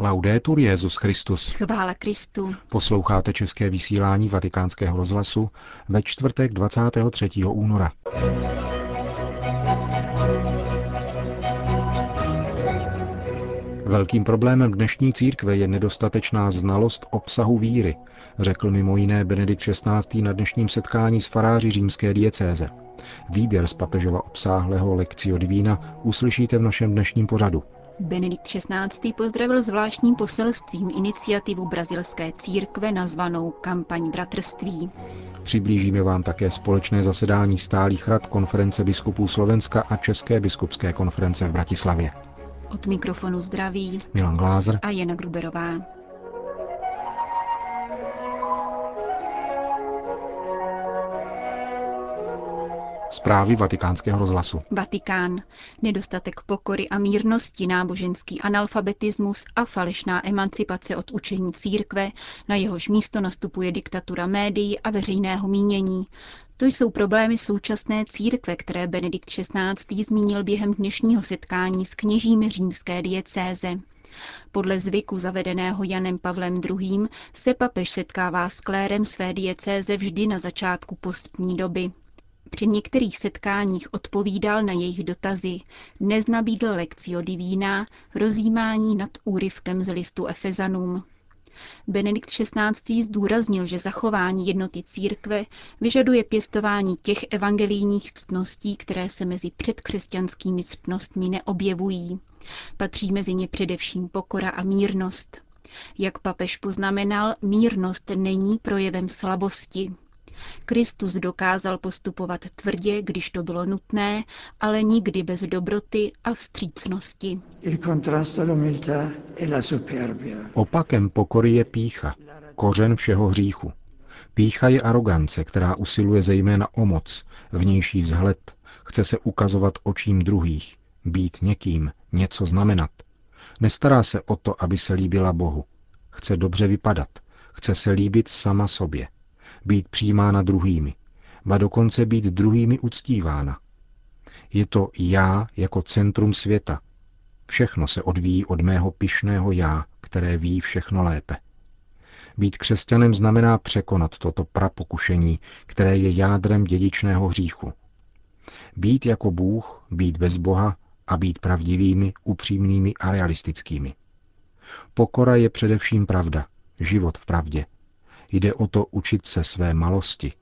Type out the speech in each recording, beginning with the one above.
Laudetur Jezus Christus. Chvála Kristu. Posloucháte české vysílání Vatikánského rozhlasu ve čtvrtek 23. února. Velkým problémem dnešní církve je nedostatečná znalost obsahu víry, řekl mimo jiné Benedikt XVI. na dnešním setkání s faráři římské diecéze. Výběr z papežova obsáhlého lekcio Divína uslyšíte v našem dnešním pořadu. Benedikt XVI. pozdravil zvláštním poselstvím iniciativu brazilské církve nazvanou Kampaň bratrství. Přiblížíme vám také společné zasedání stálých rad konference biskupů Slovenska a České biskupské konference v Bratislavě. Od mikrofonu zdraví Milan Glázer a Jana Gruberová. Zprávy vatikánského rozhlasu. Vatikán. Nedostatek pokory a mírnosti, náboženský analfabetismus a falešná emancipace od učení církve, na jehož místo nastupuje diktatura médií a veřejného mínění. To jsou problémy současné církve, které Benedikt XVI. zmínil během dnešního setkání s kněžími římské diecéze. Podle zvyku zavedeného Janem Pavlem II. se papež setkává s klérem své diecéze vždy na začátku postní doby. Při některých setkáních odpovídal na jejich dotazy, dnes nabídl lekcio divína, rozjímání nad úryvkem z listu Efezanům. Benedikt XVI. zdůraznil, že zachování jednoty církve vyžaduje pěstování těch evangelijních ctností, které se mezi předkřesťanskými ctnostmi neobjevují. Patří mezi ně především pokora a mírnost. Jak papež poznamenal, mírnost není projevem slabosti. Kristus dokázal postupovat tvrdě, když to bylo nutné, ale nikdy bez dobroty a vstřícnosti. Opakem pokory je pícha, kořen všeho hříchu. Pícha je arogance, která usiluje zejména o moc, vnější vzhled, chce se ukazovat očím druhých, být někým, něco znamenat. Nestará se o to, aby se líbila Bohu. Chce dobře vypadat, chce se líbit sama sobě být přijímána druhými, ba dokonce být druhými uctívána. Je to já jako centrum světa. Všechno se odvíjí od mého pyšného já, které ví všechno lépe. Být křesťanem znamená překonat toto prapokušení, které je jádrem dědičného hříchu. Být jako Bůh, být bez Boha a být pravdivými, upřímnými a realistickými. Pokora je především pravda, život v pravdě, Jde o to učit se své malosti.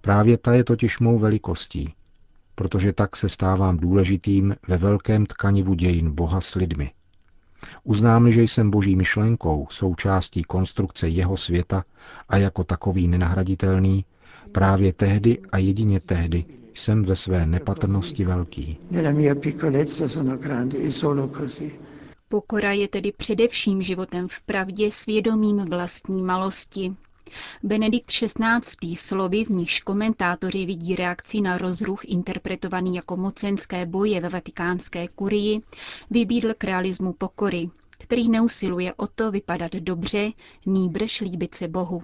Právě ta je totiž mou velikostí, protože tak se stávám důležitým ve velkém tkanivu dějin Boha s lidmi. Uznám, že jsem boží myšlenkou, součástí konstrukce jeho světa a jako takový nenahraditelný, právě tehdy a jedině tehdy jsem ve své nepatrnosti velký. Pokora je tedy především životem v pravdě svědomím vlastní malosti. Benedikt XVI. slovy, v nichž komentátoři vidí reakci na rozruch interpretovaný jako mocenské boje ve vatikánské kurii, vybídl k realismu pokory, který neusiluje o to vypadat dobře, nýbrž líbit se Bohu.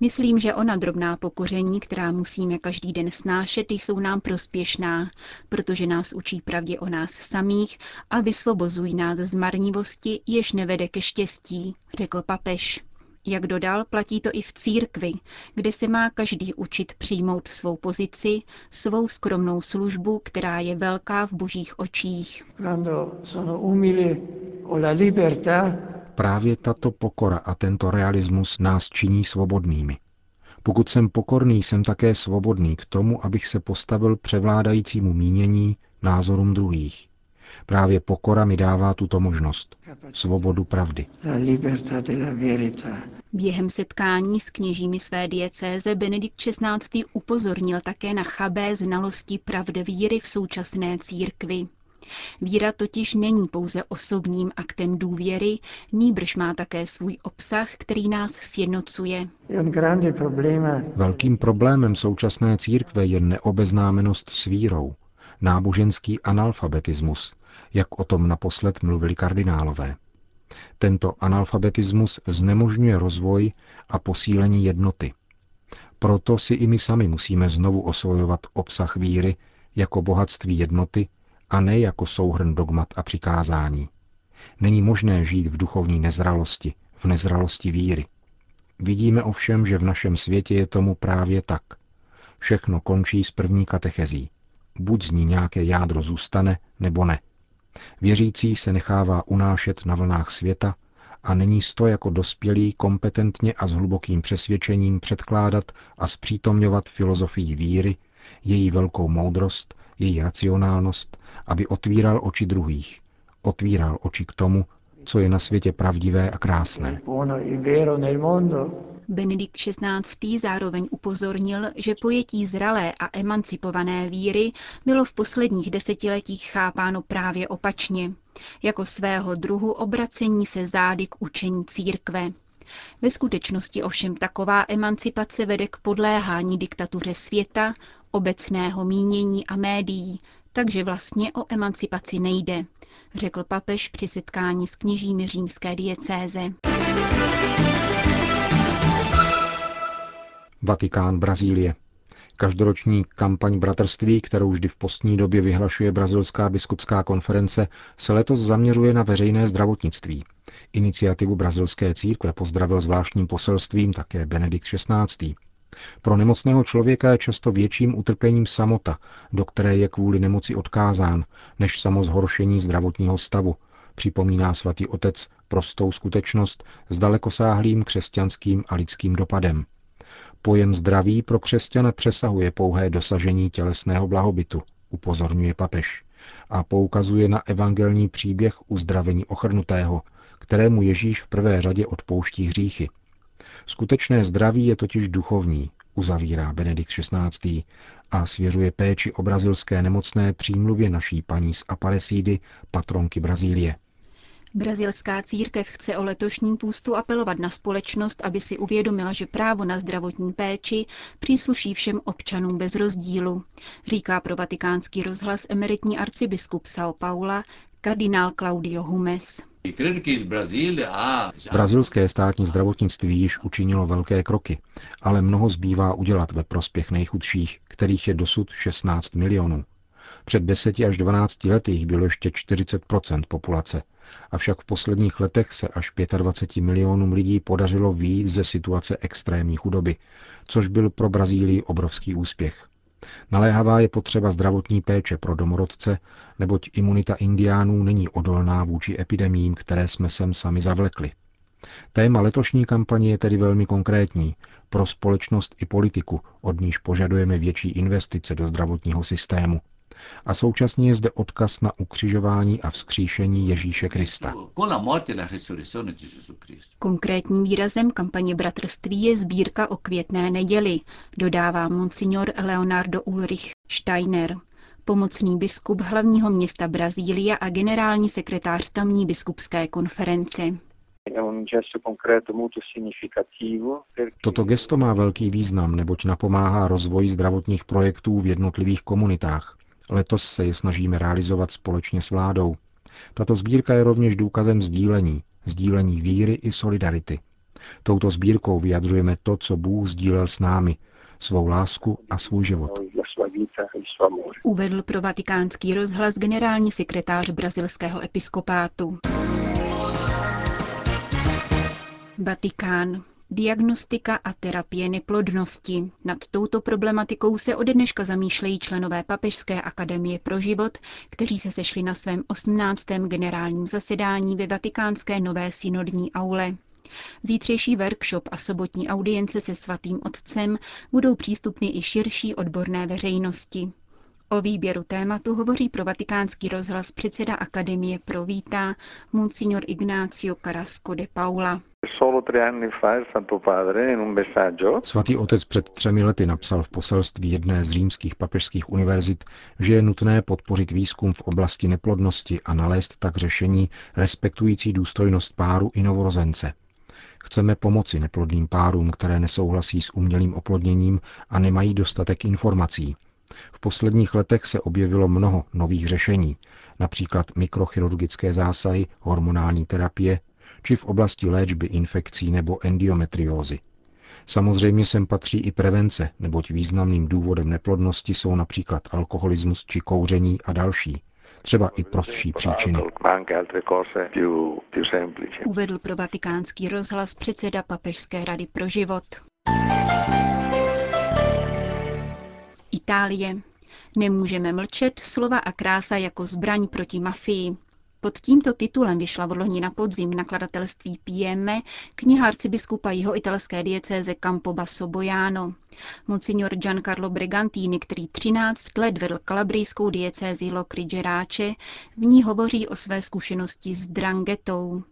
Myslím, že ona drobná pokoření, která musíme každý den snášet, jsou nám prospěšná, protože nás učí pravdě o nás samých a vysvobozují nás z marnivosti, jež nevede ke štěstí, řekl papež. Jak dodal, platí to i v církvi, kde se má každý učit přijmout svou pozici, svou skromnou službu, která je velká v božích očích. Právě tato pokora a tento realismus nás činí svobodnými. Pokud jsem pokorný, jsem také svobodný k tomu, abych se postavil převládajícímu mínění, názorům druhých. Právě pokora mi dává tuto možnost. Svobodu pravdy. Během setkání s kněžími své diecéze Benedikt XVI. upozornil také na chabé znalosti pravdy víry v současné církvi. Víra totiž není pouze osobním aktem důvěry, nýbrž má také svůj obsah, který nás sjednocuje. Velkým problémem současné církve je neobeznámenost s vírou, náboženský analfabetismus, jak o tom naposled mluvili kardinálové. Tento analfabetismus znemožňuje rozvoj a posílení jednoty. Proto si i my sami musíme znovu osvojovat obsah víry jako bohatství jednoty a ne jako souhrn dogmat a přikázání. Není možné žít v duchovní nezralosti, v nezralosti víry. Vidíme ovšem, že v našem světě je tomu právě tak. Všechno končí s první katechezí. Buď z ní nějaké jádro zůstane, nebo ne. Věřící se nechává unášet na vlnách světa a není to jako dospělý kompetentně a s hlubokým přesvědčením předkládat a zpřítomňovat filozofii víry, její velkou moudrost, její racionálnost, aby otvíral oči druhých, otvíral oči k tomu, co je na světě pravdivé a krásné. Benedikt XVI. zároveň upozornil, že pojetí zralé a emancipované víry bylo v posledních desetiletích chápáno právě opačně, jako svého druhu obracení se zády k učení církve. Ve skutečnosti ovšem taková emancipace vede k podléhání diktatuře světa, obecného mínění a médií, takže vlastně o emancipaci nejde, řekl papež při setkání s kněžími římské diecéze. Vatikán, Brazílie. Každoroční kampaň bratrství, kterou vždy v postní době vyhlašuje Brazilská biskupská konference, se letos zaměřuje na veřejné zdravotnictví. Iniciativu brazilské církve pozdravil zvláštním poselstvím také Benedikt XVI. Pro nemocného člověka je často větším utrpením samota, do které je kvůli nemoci odkázán, než samo zhoršení zdravotního stavu, připomíná svatý otec prostou skutečnost s dalekosáhlým křesťanským a lidským dopadem. Pojem zdraví pro křesťana přesahuje pouhé dosažení tělesného blahobytu, upozorňuje papež, a poukazuje na evangelní příběh uzdravení ochrnutého, kterému Ježíš v prvé řadě odpouští hříchy. Skutečné zdraví je totiž duchovní, uzavírá Benedikt XVI. a svěřuje péči o brazilské nemocné přímluvě naší paní z Aparecidy, patronky Brazílie. Brazilská církev chce o letošním půstu apelovat na společnost, aby si uvědomila, že právo na zdravotní péči přísluší všem občanům bez rozdílu, říká pro vatikánský rozhlas emeritní arcibiskup São Paula kardinál Claudio Humes. Brazilské státní zdravotnictví již učinilo velké kroky, ale mnoho zbývá udělat ve prospěch nejchudších, kterých je dosud 16 milionů. Před 10 až 12 lety jich bylo ještě 40% populace, avšak v posledních letech se až 25 milionům lidí podařilo výjít ze situace extrémní chudoby, což byl pro Brazílii obrovský úspěch. Naléhavá je potřeba zdravotní péče pro domorodce, neboť imunita indiánů není odolná vůči epidemím, které jsme sem sami zavlekli. Téma letošní kampaně je tedy velmi konkrétní pro společnost i politiku, od níž požadujeme větší investice do zdravotního systému. A současně je zde odkaz na ukřižování a vzkříšení Ježíše Krista. Konkrétním výrazem kampaně bratrství je sbírka o květné neděli, dodává monsignor Leonardo Ulrich Steiner, pomocný biskup hlavního města Brazília a generální sekretář tamní biskupské konference. Toto gesto má velký význam, neboť napomáhá rozvoji zdravotních projektů v jednotlivých komunitách. Letos se je snažíme realizovat společně s vládou. Tato sbírka je rovněž důkazem sdílení, sdílení víry i solidarity. Touto sbírkou vyjadřujeme to, co Bůh sdílel s námi, svou lásku a svůj život. Uvedl pro vatikánský rozhlas generální sekretář brazilského episkopátu. Vatikán. Diagnostika a terapie neplodnosti. Nad touto problematikou se ode dneška zamýšlejí členové Papežské akademie pro život, kteří se sešli na svém 18. generálním zasedání ve vatikánské nové synodní aule. Zítřejší workshop a sobotní audience se svatým otcem budou přístupny i širší odborné veřejnosti. O výběru tématu hovoří pro vatikánský rozhlas předseda Akademie pro vítá Monsignor Ignacio Carrasco de Paula. Svatý otec před třemi lety napsal v poselství jedné z římských papežských univerzit, že je nutné podpořit výzkum v oblasti neplodnosti a nalézt tak řešení respektující důstojnost páru i novorozence. Chceme pomoci neplodným párům, které nesouhlasí s umělým oplodněním a nemají dostatek informací. V posledních letech se objevilo mnoho nových řešení, například mikrochirurgické zásahy, hormonální terapie, či v oblasti léčby infekcí nebo endometriózy. Samozřejmě sem patří i prevence, neboť významným důvodem neplodnosti jsou například alkoholismus či kouření a další. třeba i prostší příčiny. Uvedl pro vatikánský rozhlas předseda Papežské rady pro život. Itálie. Nemůžeme mlčet, slova a krása jako zbraň proti mafii. Pod tímto titulem vyšla v loni na podzim nakladatelství Piemme kniha arcibiskupa jeho italské diecéze Campo Basso Bojano. Monsignor Giancarlo Brigantini, který 13 let vedl kalabrijskou diecézi Locri Gerace, v ní hovoří o své zkušenosti s drangetou.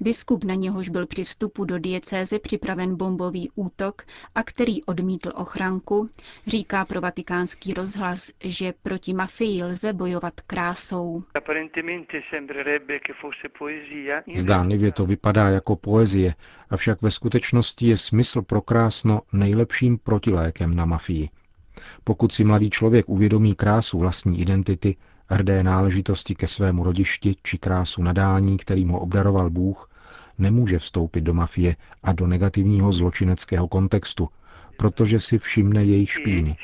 Biskup, na něhož byl při vstupu do diecéze připraven bombový útok a který odmítl ochranku, říká pro vatikánský rozhlas, že proti mafii lze bojovat krásou. Zdánlivě to vypadá jako poezie, avšak ve skutečnosti je smysl pro krásno nejlepším protilékem na mafii. Pokud si mladý člověk uvědomí krásu vlastní identity, hrdé náležitosti ke svému rodišti či krásu nadání, kterým ho obdaroval Bůh, nemůže vstoupit do mafie a do negativního zločineckého kontextu, protože si všimne jejich špíny.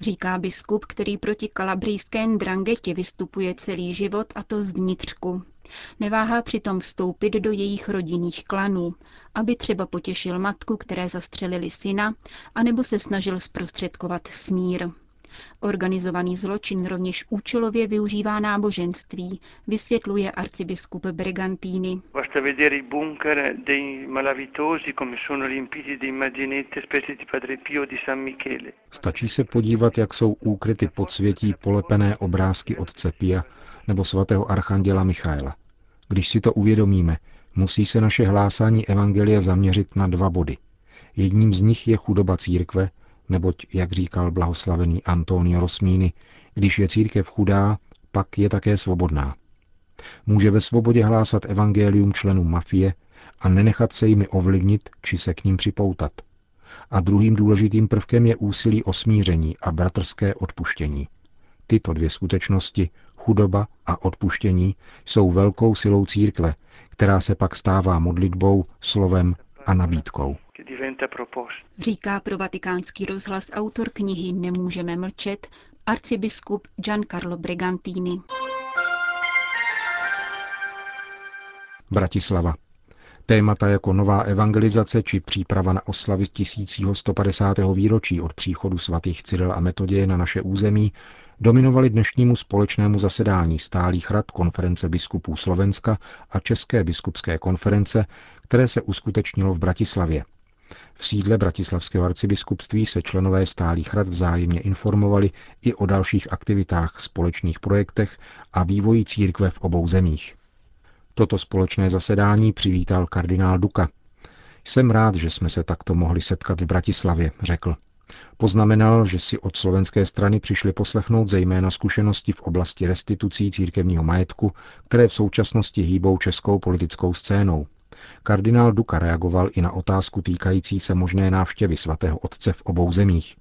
Říká biskup, který proti kalabrijské drangetě vystupuje celý život a to zvnitřku. Neváhá přitom vstoupit do jejich rodinných klanů, aby třeba potěšil matku, které zastřelili syna, anebo se snažil zprostředkovat smír. Organizovaný zločin rovněž účelově využívá náboženství, vysvětluje arcibiskup Brigantini. Stačí se podívat, jak jsou úkryty podsvětí polepené obrázky otce Pia nebo svatého archanděla Michaela. Když si to uvědomíme, musí se naše hlásání evangelia zaměřit na dva body. Jedním z nich je chudoba církve, neboť, jak říkal blahoslavený Antonio Rosmini, když je církev chudá, pak je také svobodná. Může ve svobodě hlásat evangelium členům mafie a nenechat se jimi ovlivnit či se k ním připoutat. A druhým důležitým prvkem je úsilí o smíření a bratrské odpuštění. Tyto dvě skutečnosti, chudoba a odpuštění, jsou velkou silou církve, která se pak stává modlitbou, slovem a nabídkou. Říká pro vatikánský rozhlas autor knihy Nemůžeme mlčet, arcibiskup Giancarlo Brigantini. Bratislava. Témata jako nová evangelizace či příprava na oslavy tisícího 150. výročí od příchodu svatých Cyril a Metoděje na naše území dominovaly dnešnímu společnému zasedání stálých rad konference biskupů Slovenska a České biskupské konference, které se uskutečnilo v Bratislavě. V sídle Bratislavského arcibiskupství se členové stálých rad vzájemně informovali i o dalších aktivitách, společných projektech a vývoji církve v obou zemích. Toto společné zasedání přivítal kardinál Duka. Jsem rád, že jsme se takto mohli setkat v Bratislavě, řekl. Poznamenal, že si od slovenské strany přišli poslechnout zejména zkušenosti v oblasti restitucí církevního majetku, které v současnosti hýbou českou politickou scénou. Kardinál Duka reagoval i na otázku týkající se možné návštěvy svatého otce v obou zemích.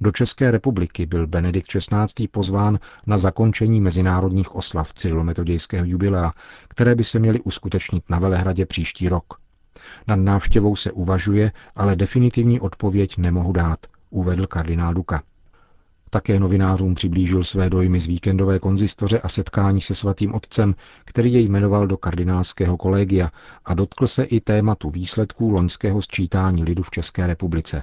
Do České republiky byl Benedikt XVI. pozván na zakončení mezinárodních oslav cyrilometodějského jubilea, které by se měly uskutečnit na Velehradě příští rok. Nad návštěvou se uvažuje, ale definitivní odpověď nemohu dát, uvedl kardinál Duka. Také novinářům přiblížil své dojmy z víkendové konzistoře a setkání se svatým otcem, který jej jmenoval do kardinálského kolegia a dotkl se i tématu výsledků loňského sčítání lidu v České republice.